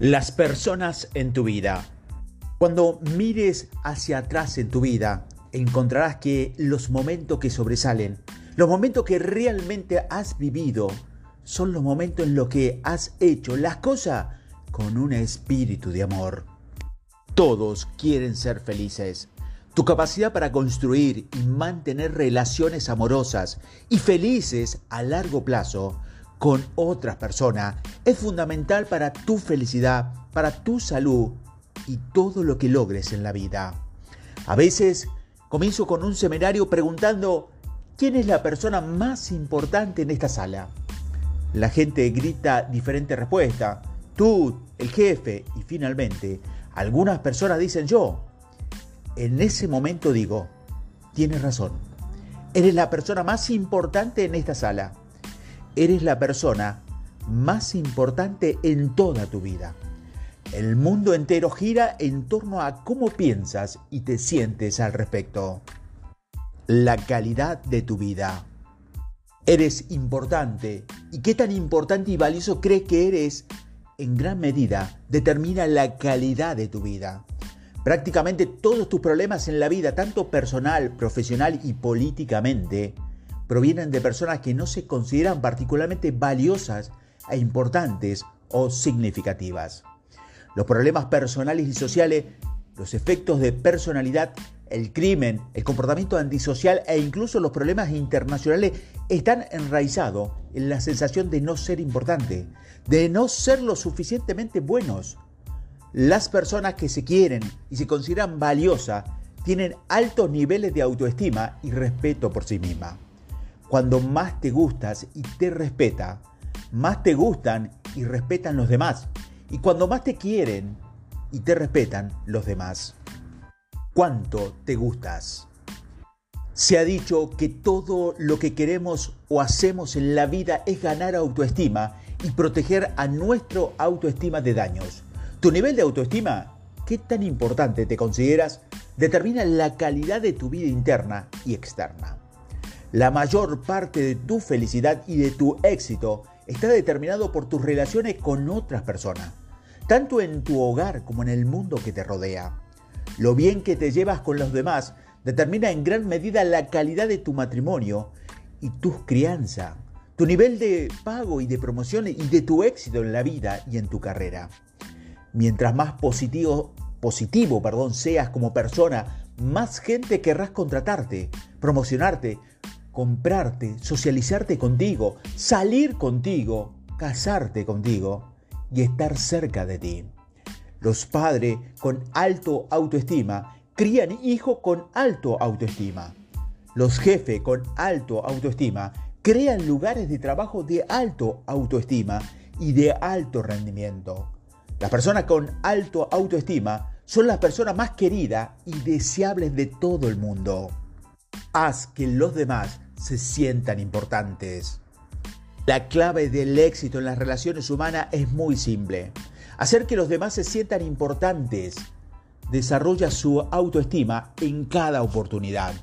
Las personas en tu vida. Cuando mires hacia atrás en tu vida, encontrarás que los momentos que sobresalen, los momentos que realmente has vivido, son los momentos en los que has hecho las cosas con un espíritu de amor. Todos quieren ser felices. Tu capacidad para construir y mantener relaciones amorosas y felices a largo plazo con otras personas es fundamental para tu felicidad, para tu salud y todo lo que logres en la vida. A veces comienzo con un seminario preguntando, ¿quién es la persona más importante en esta sala? La gente grita diferentes respuestas, tú, el jefe y finalmente algunas personas dicen yo. En ese momento digo, tienes razón, eres la persona más importante en esta sala eres la persona más importante en toda tu vida. El mundo entero gira en torno a cómo piensas y te sientes al respecto. La calidad de tu vida. Eres importante y qué tan importante y valioso crees que eres en gran medida determina la calidad de tu vida. Prácticamente todos tus problemas en la vida, tanto personal, profesional y políticamente, provienen de personas que no se consideran particularmente valiosas e importantes o significativas. Los problemas personales y sociales, los efectos de personalidad, el crimen, el comportamiento antisocial e incluso los problemas internacionales están enraizados en la sensación de no ser importante, de no ser lo suficientemente buenos. Las personas que se quieren y se consideran valiosas tienen altos niveles de autoestima y respeto por sí mismas. Cuando más te gustas y te respeta, más te gustan y respetan los demás. Y cuando más te quieren y te respetan los demás. ¿Cuánto te gustas? Se ha dicho que todo lo que queremos o hacemos en la vida es ganar autoestima y proteger a nuestro autoestima de daños. Tu nivel de autoestima, qué tan importante te consideras, determina la calidad de tu vida interna y externa. La mayor parte de tu felicidad y de tu éxito está determinado por tus relaciones con otras personas, tanto en tu hogar como en el mundo que te rodea. Lo bien que te llevas con los demás determina en gran medida la calidad de tu matrimonio y tu crianza, tu nivel de pago y de promoción y de tu éxito en la vida y en tu carrera. Mientras más positivo, positivo perdón, seas como persona, más gente querrás contratarte, promocionarte, comprarte, socializarte contigo, salir contigo, casarte contigo y estar cerca de ti. Los padres con alto autoestima crían hijos con alto autoestima. Los jefes con alto autoestima crean lugares de trabajo de alto autoestima y de alto rendimiento. Las personas con alto autoestima son las personas más queridas y deseables de todo el mundo. Haz que los demás se sientan importantes. La clave del éxito en las relaciones humanas es muy simple. Hacer que los demás se sientan importantes. Desarrolla su autoestima en cada oportunidad.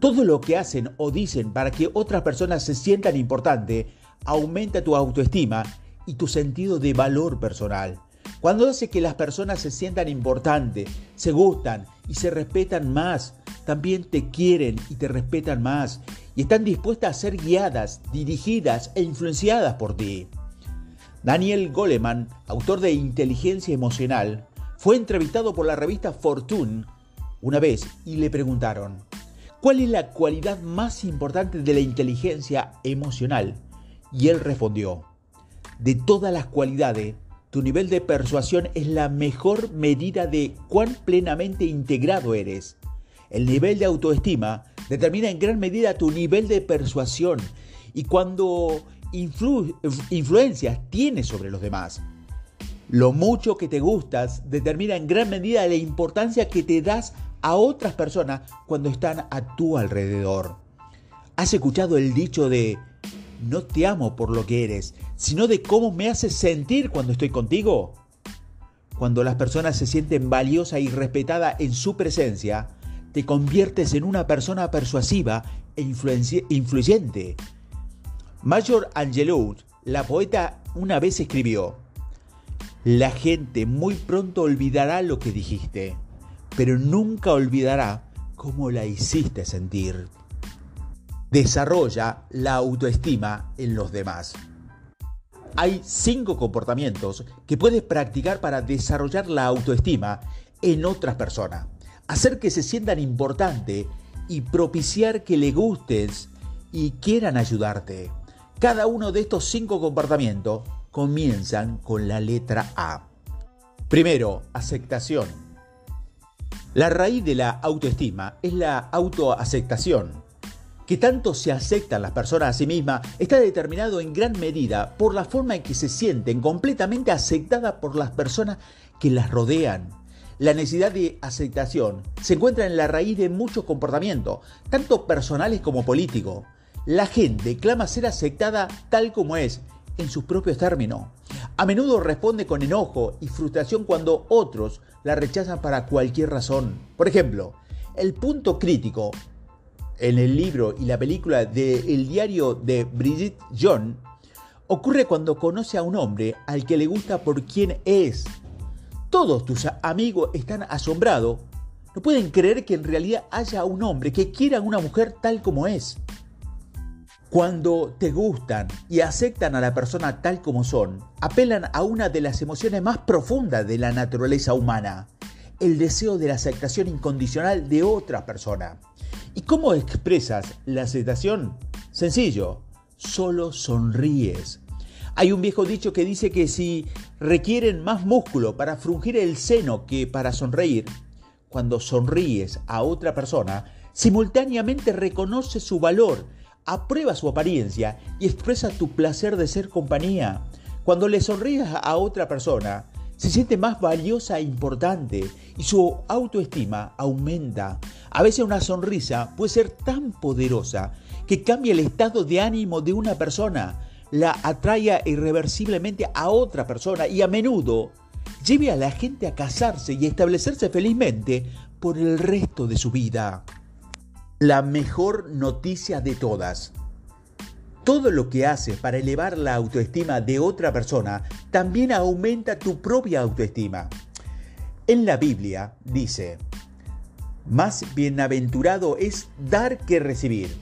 Todo lo que hacen o dicen para que otras personas se sientan importantes aumenta tu autoestima y tu sentido de valor personal. Cuando hace que las personas se sientan importantes, se gustan y se respetan más, también te quieren y te respetan más y están dispuestas a ser guiadas, dirigidas e influenciadas por ti. Daniel Goleman, autor de Inteligencia Emocional, fue entrevistado por la revista Fortune una vez y le preguntaron, ¿cuál es la cualidad más importante de la inteligencia emocional? Y él respondió, de todas las cualidades, tu nivel de persuasión es la mejor medida de cuán plenamente integrado eres. El nivel de autoestima determina en gran medida tu nivel de persuasión y cuando influencias tienes sobre los demás. Lo mucho que te gustas determina en gran medida la importancia que te das a otras personas cuando están a tu alrededor. ¿Has escuchado el dicho de no te amo por lo que eres, sino de cómo me haces sentir cuando estoy contigo? Cuando las personas se sienten valiosas y respetadas en su presencia, te conviertes en una persona persuasiva e influyente. Major Angelou, la poeta, una vez escribió, La gente muy pronto olvidará lo que dijiste, pero nunca olvidará cómo la hiciste sentir. Desarrolla la autoestima en los demás. Hay cinco comportamientos que puedes practicar para desarrollar la autoestima en otras personas. Hacer que se sientan importante y propiciar que le gustes y quieran ayudarte. Cada uno de estos cinco comportamientos comienzan con la letra A. Primero, aceptación. La raíz de la autoestima es la autoaceptación. Que tanto se aceptan las personas a sí mismas está determinado en gran medida por la forma en que se sienten completamente aceptadas por las personas que las rodean. La necesidad de aceptación se encuentra en la raíz de muchos comportamientos, tanto personales como políticos. La gente clama ser aceptada tal como es, en sus propios términos. A menudo responde con enojo y frustración cuando otros la rechazan para cualquier razón. Por ejemplo, el punto crítico en el libro y la película de El diario de Bridget John ocurre cuando conoce a un hombre al que le gusta por quien es. Todos tus amigos están asombrados. No pueden creer que en realidad haya un hombre que quiera a una mujer tal como es. Cuando te gustan y aceptan a la persona tal como son, apelan a una de las emociones más profundas de la naturaleza humana, el deseo de la aceptación incondicional de otra persona. ¿Y cómo expresas la aceptación? Sencillo, solo sonríes. Hay un viejo dicho que dice que si requieren más músculo para frungir el seno que para sonreír, cuando sonríes a otra persona, simultáneamente reconoce su valor, aprueba su apariencia y expresa tu placer de ser compañía. Cuando le sonríes a otra persona, se siente más valiosa e importante y su autoestima aumenta. A veces una sonrisa puede ser tan poderosa que cambia el estado de ánimo de una persona, la atraiga irreversiblemente a otra persona y a menudo lleve a la gente a casarse y establecerse felizmente por el resto de su vida. La mejor noticia de todas todo lo que haces para elevar la autoestima de otra persona también aumenta tu propia autoestima. En la Biblia dice, más bienaventurado es dar que recibir.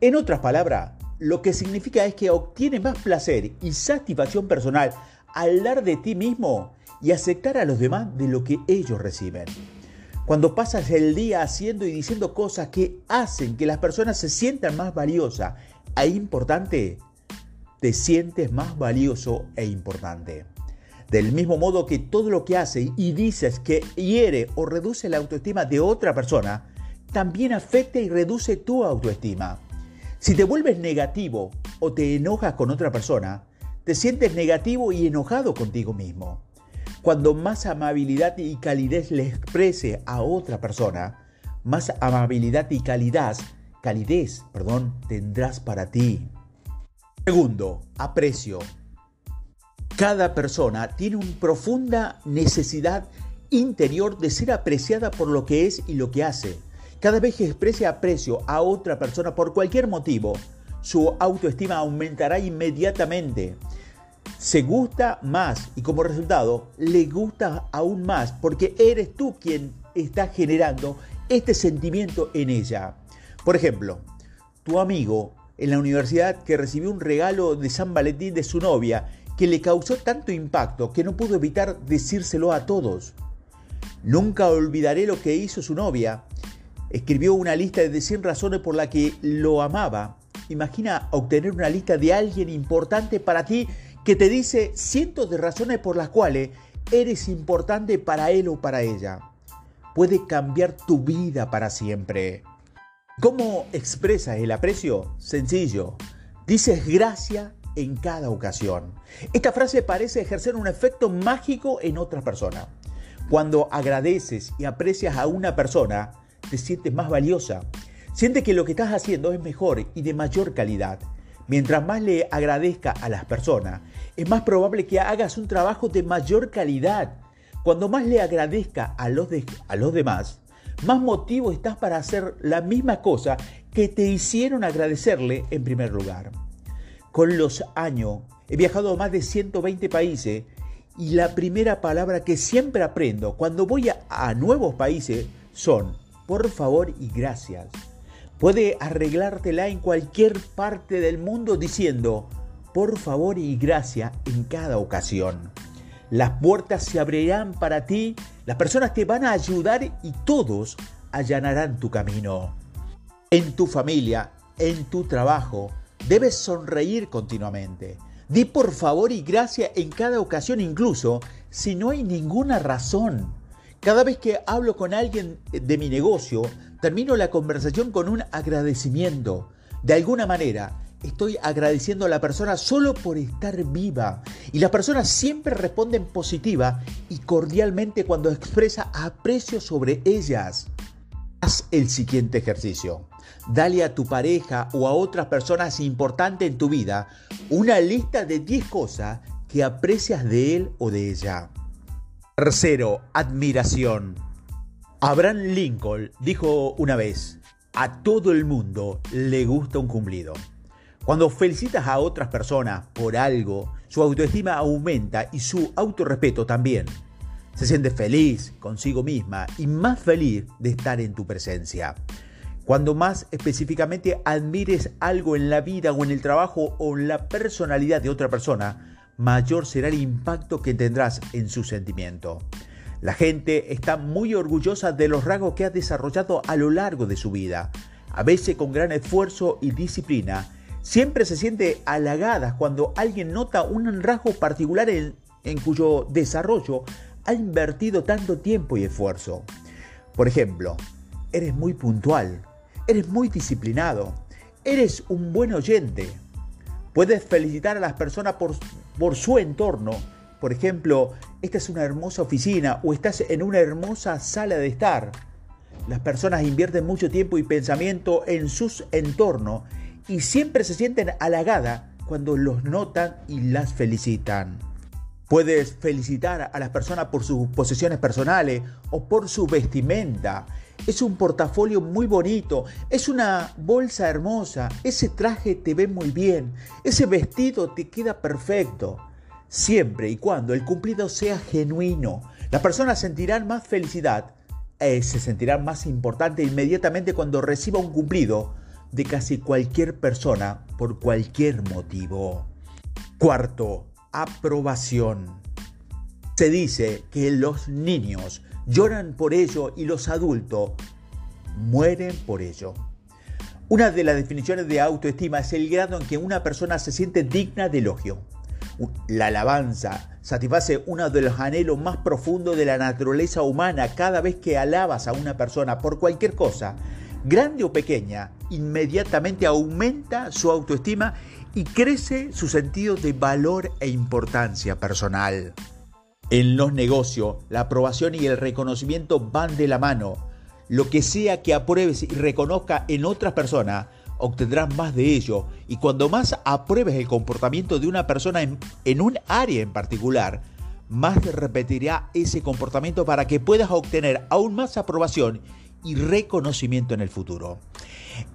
En otras palabras, lo que significa es que obtienes más placer y satisfacción personal al dar de ti mismo y aceptar a los demás de lo que ellos reciben. Cuando pasas el día haciendo y diciendo cosas que hacen que las personas se sientan más valiosas e importante, te sientes más valioso e importante. Del mismo modo que todo lo que haces y dices que hiere o reduce la autoestima de otra persona, también afecta y reduce tu autoestima. Si te vuelves negativo o te enojas con otra persona, te sientes negativo y enojado contigo mismo. Cuando más amabilidad y calidez le exprese a otra persona, más amabilidad y calidad calidez, perdón, tendrás para ti. Segundo, aprecio. Cada persona tiene una profunda necesidad interior de ser apreciada por lo que es y lo que hace. Cada vez que exprese aprecio a otra persona por cualquier motivo, su autoestima aumentará inmediatamente. Se gusta más y como resultado le gusta aún más porque eres tú quien está generando este sentimiento en ella. Por ejemplo, tu amigo en la universidad que recibió un regalo de San Valentín de su novia que le causó tanto impacto que no pudo evitar decírselo a todos. Nunca olvidaré lo que hizo su novia. Escribió una lista de 100 razones por las que lo amaba. Imagina obtener una lista de alguien importante para ti que te dice cientos de razones por las cuales eres importante para él o para ella. Puede cambiar tu vida para siempre. ¿Cómo expresas el aprecio? Sencillo. Dices gracia en cada ocasión. Esta frase parece ejercer un efecto mágico en otras personas. Cuando agradeces y aprecias a una persona, te sientes más valiosa. Sientes que lo que estás haciendo es mejor y de mayor calidad. Mientras más le agradezca a las personas, es más probable que hagas un trabajo de mayor calidad. Cuando más le agradezca a los, a los demás, más motivo estás para hacer la misma cosa que te hicieron agradecerle en primer lugar. Con los años he viajado a más de 120 países y la primera palabra que siempre aprendo cuando voy a, nuevos países son por favor y gracias. Puede arreglártela en cualquier parte del mundo diciendo por favor y gracias en cada ocasión. Las puertas se abrirán para ti, las personas te van a ayudar y todos allanarán tu camino. En tu familia, en tu trabajo, debes sonreír continuamente. Di por favor y gracias en cada ocasión, incluso si no hay ninguna razón. Cada vez que hablo con alguien de mi negocio, termino la conversación con un agradecimiento. De alguna manera, estoy agradeciendo a la persona solo por estar viva. Y las personas siempre responden positiva y cordialmente cuando expresa aprecio sobre ellas. Haz el siguiente ejercicio. Dale a tu pareja o a otras personas importantes en tu vida una lista de 10 cosas que aprecias de él o de ella. Tercero, admiración. Abraham Lincoln dijo una vez, a todo el mundo le gusta un cumplido. Cuando felicitas a otras personas por algo, su autoestima aumenta y su autorrespeto también se siente feliz consigo misma y más feliz de estar en tu presencia. Cuando más específicamente admires algo en la vida o en el trabajo o en la personalidad de otra persona, mayor será el impacto que tendrás en su sentimiento. La gente está muy orgullosa de los rasgos que ha desarrollado a lo largo de su vida, a veces con gran esfuerzo y disciplina. Siempre se siente halagada cuando alguien nota un rasgo particular en, en cuyo desarrollo ha invertido tanto tiempo y esfuerzo. Por ejemplo, eres muy puntual, eres muy disciplinado, eres un buen oyente. Puedes felicitar a las personas por, por su entorno. Por ejemplo, esta es una hermosa oficina o estás en una hermosa sala de estar. Las personas invierten mucho tiempo y pensamiento en sus entornos y siempre se sienten halagadas cuando los notan y las felicitan. Puedes felicitar a las personas por sus posesiones personales o por su vestimenta. Es un portafolio muy bonito, es una bolsa hermosa, ese traje te ve muy bien, ese vestido te queda perfecto. Siempre y cuando el cumplido sea genuino, las personas sentirán más felicidad, eh, se sentirán más importante inmediatamente cuando reciba un cumplido de casi cualquier persona por cualquier motivo. Cuarto, aprobación. Se dice que los niños lloran por ello y los adultos mueren por ello. Una de las definiciones de autoestima es el grado en que una persona se siente digna de elogio. La alabanza satisface uno de los anhelos más profundos de la naturaleza humana cada vez que alabas a una persona por cualquier cosa, grande o pequeña, inmediatamente aumenta su autoestima y crece su sentido de valor e importancia personal. En los negocios, la aprobación y el reconocimiento van de la mano. Lo que sea que apruebes y reconozca en otras personas, obtendrás más de ello. Y cuando más apruebes el comportamiento de una persona en, en un área en particular, más te repetirá ese comportamiento para que puedas obtener aún más aprobación y reconocimiento en el futuro.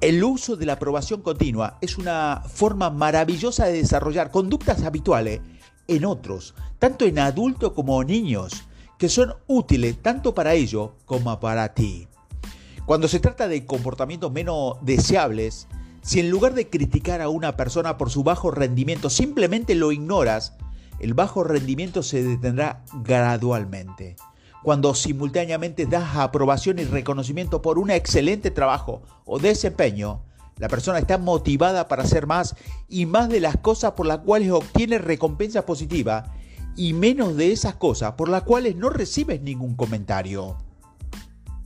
El uso de la aprobación continua es una forma maravillosa de desarrollar conductas habituales en otros, tanto en adultos como niños, que son útiles tanto para ellos como para ti. Cuando se trata de comportamientos menos deseables, si en lugar de criticar a una persona por su bajo rendimiento simplemente lo ignoras, el bajo rendimiento se detendrá gradualmente cuando simultáneamente das aprobación y reconocimiento por un excelente trabajo o desempeño, la persona está motivada para hacer más y más de las cosas por las cuales obtiene recompensa positiva y menos de esas cosas por las cuales no recibes ningún comentario.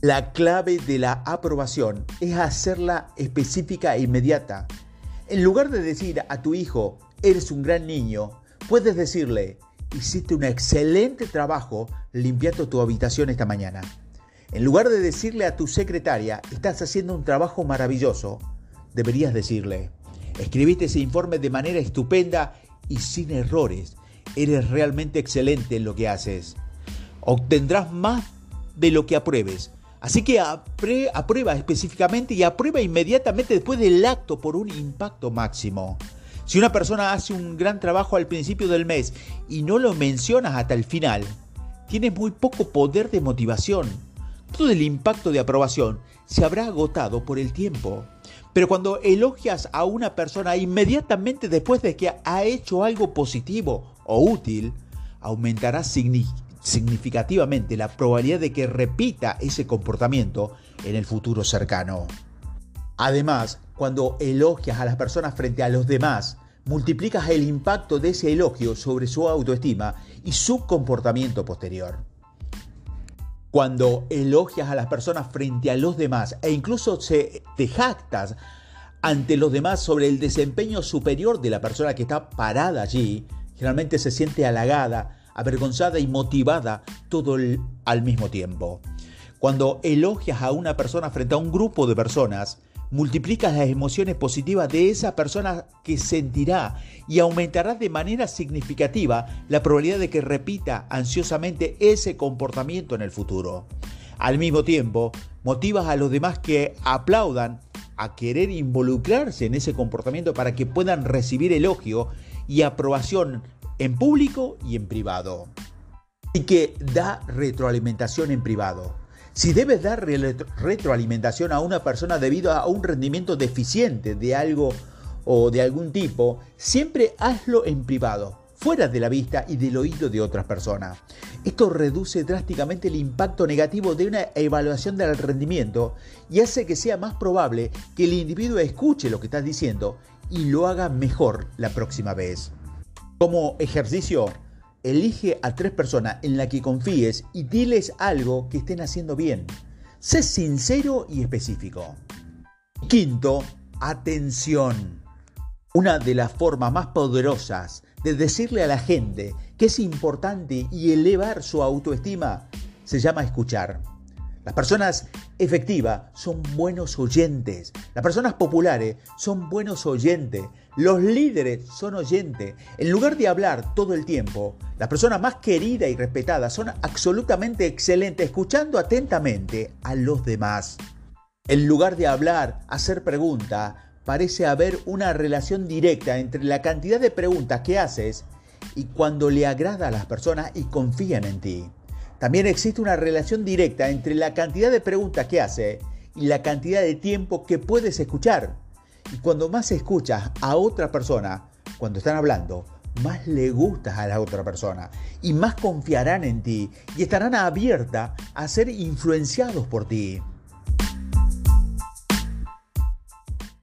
La clave de la aprobación es hacerla específica e inmediata. En lugar de decir a tu hijo, eres un gran niño, puedes decirle, hiciste un excelente trabajo limpiando tu habitación esta mañana. En lugar de decirle a tu secretaria, estás haciendo un trabajo maravilloso, deberías decirle, escribiste ese informe de manera estupenda y sin errores. Eres realmente excelente en lo que haces. Obtendrás más de lo que apruebes. Así que aprueba específicamente y aprueba inmediatamente después del acto por un impacto máximo. Si una persona hace un gran trabajo al principio del mes y no lo mencionas hasta el final, tienes muy poco poder de motivación. Todo el impacto de aprobación se habrá agotado por el tiempo. Pero cuando elogias a una persona inmediatamente después de que ha hecho algo positivo o útil, aumentará significativamente la probabilidad de que repita ese comportamiento en el futuro cercano. Además, cuando elogias a las personas frente a los demás, multiplicas el impacto de ese elogio sobre su autoestima y su comportamiento posterior. Cuando elogias a las personas frente a los demás e incluso se, te jactas ante los demás sobre el desempeño superior de la persona que está parada allí, generalmente se siente halagada, avergonzada y motivada todo al mismo tiempo. Cuando elogias a una persona frente a un grupo de personas, multiplicas las emociones positivas de esa persona que sentirá y aumentará de manera significativa la probabilidad de que repita ansiosamente ese comportamiento en el futuro. Al mismo tiempo, motivas a los demás que aplaudan a querer involucrarse en ese comportamiento para que puedan recibir elogio y aprobación en público y en privado. Y que da retroalimentación en privado. Si debes dar retroalimentación a una persona debido a un rendimiento deficiente de algo o de algún tipo, siempre hazlo en privado, fuera de la vista y del oído de otras personas. Esto reduce drásticamente el impacto negativo de una evaluación del rendimiento y hace que sea más probable que el individuo escuche lo que estás diciendo y lo haga mejor la próxima vez. Como ejercicio, Elige a tres personas en las que confíes y diles algo que estén haciendo bien. Sé sincero y específico. Quinto, atención. Una de las formas más poderosas de decirle a la gente que es importante y elevar su autoestima se llama escuchar. Las personas efectivas son buenos oyentes. Las personas populares son buenos oyentes. Los líderes son oyentes. En lugar de hablar todo el tiempo, las personas más queridas y respetadas son absolutamente excelentes escuchando atentamente a los demás. En lugar de hablar, hacer preguntas, parece haber una relación directa entre la cantidad de preguntas que haces y cuando le agrada a las personas y confían en ti. También existe una relación directa entre la cantidad de preguntas que hace y la cantidad de tiempo que puedes escuchar. Y cuando más escuchas a otra persona, cuando están hablando, más le gustas a la otra persona y más confiarán en ti y estarán abiertas a ser influenciados por ti.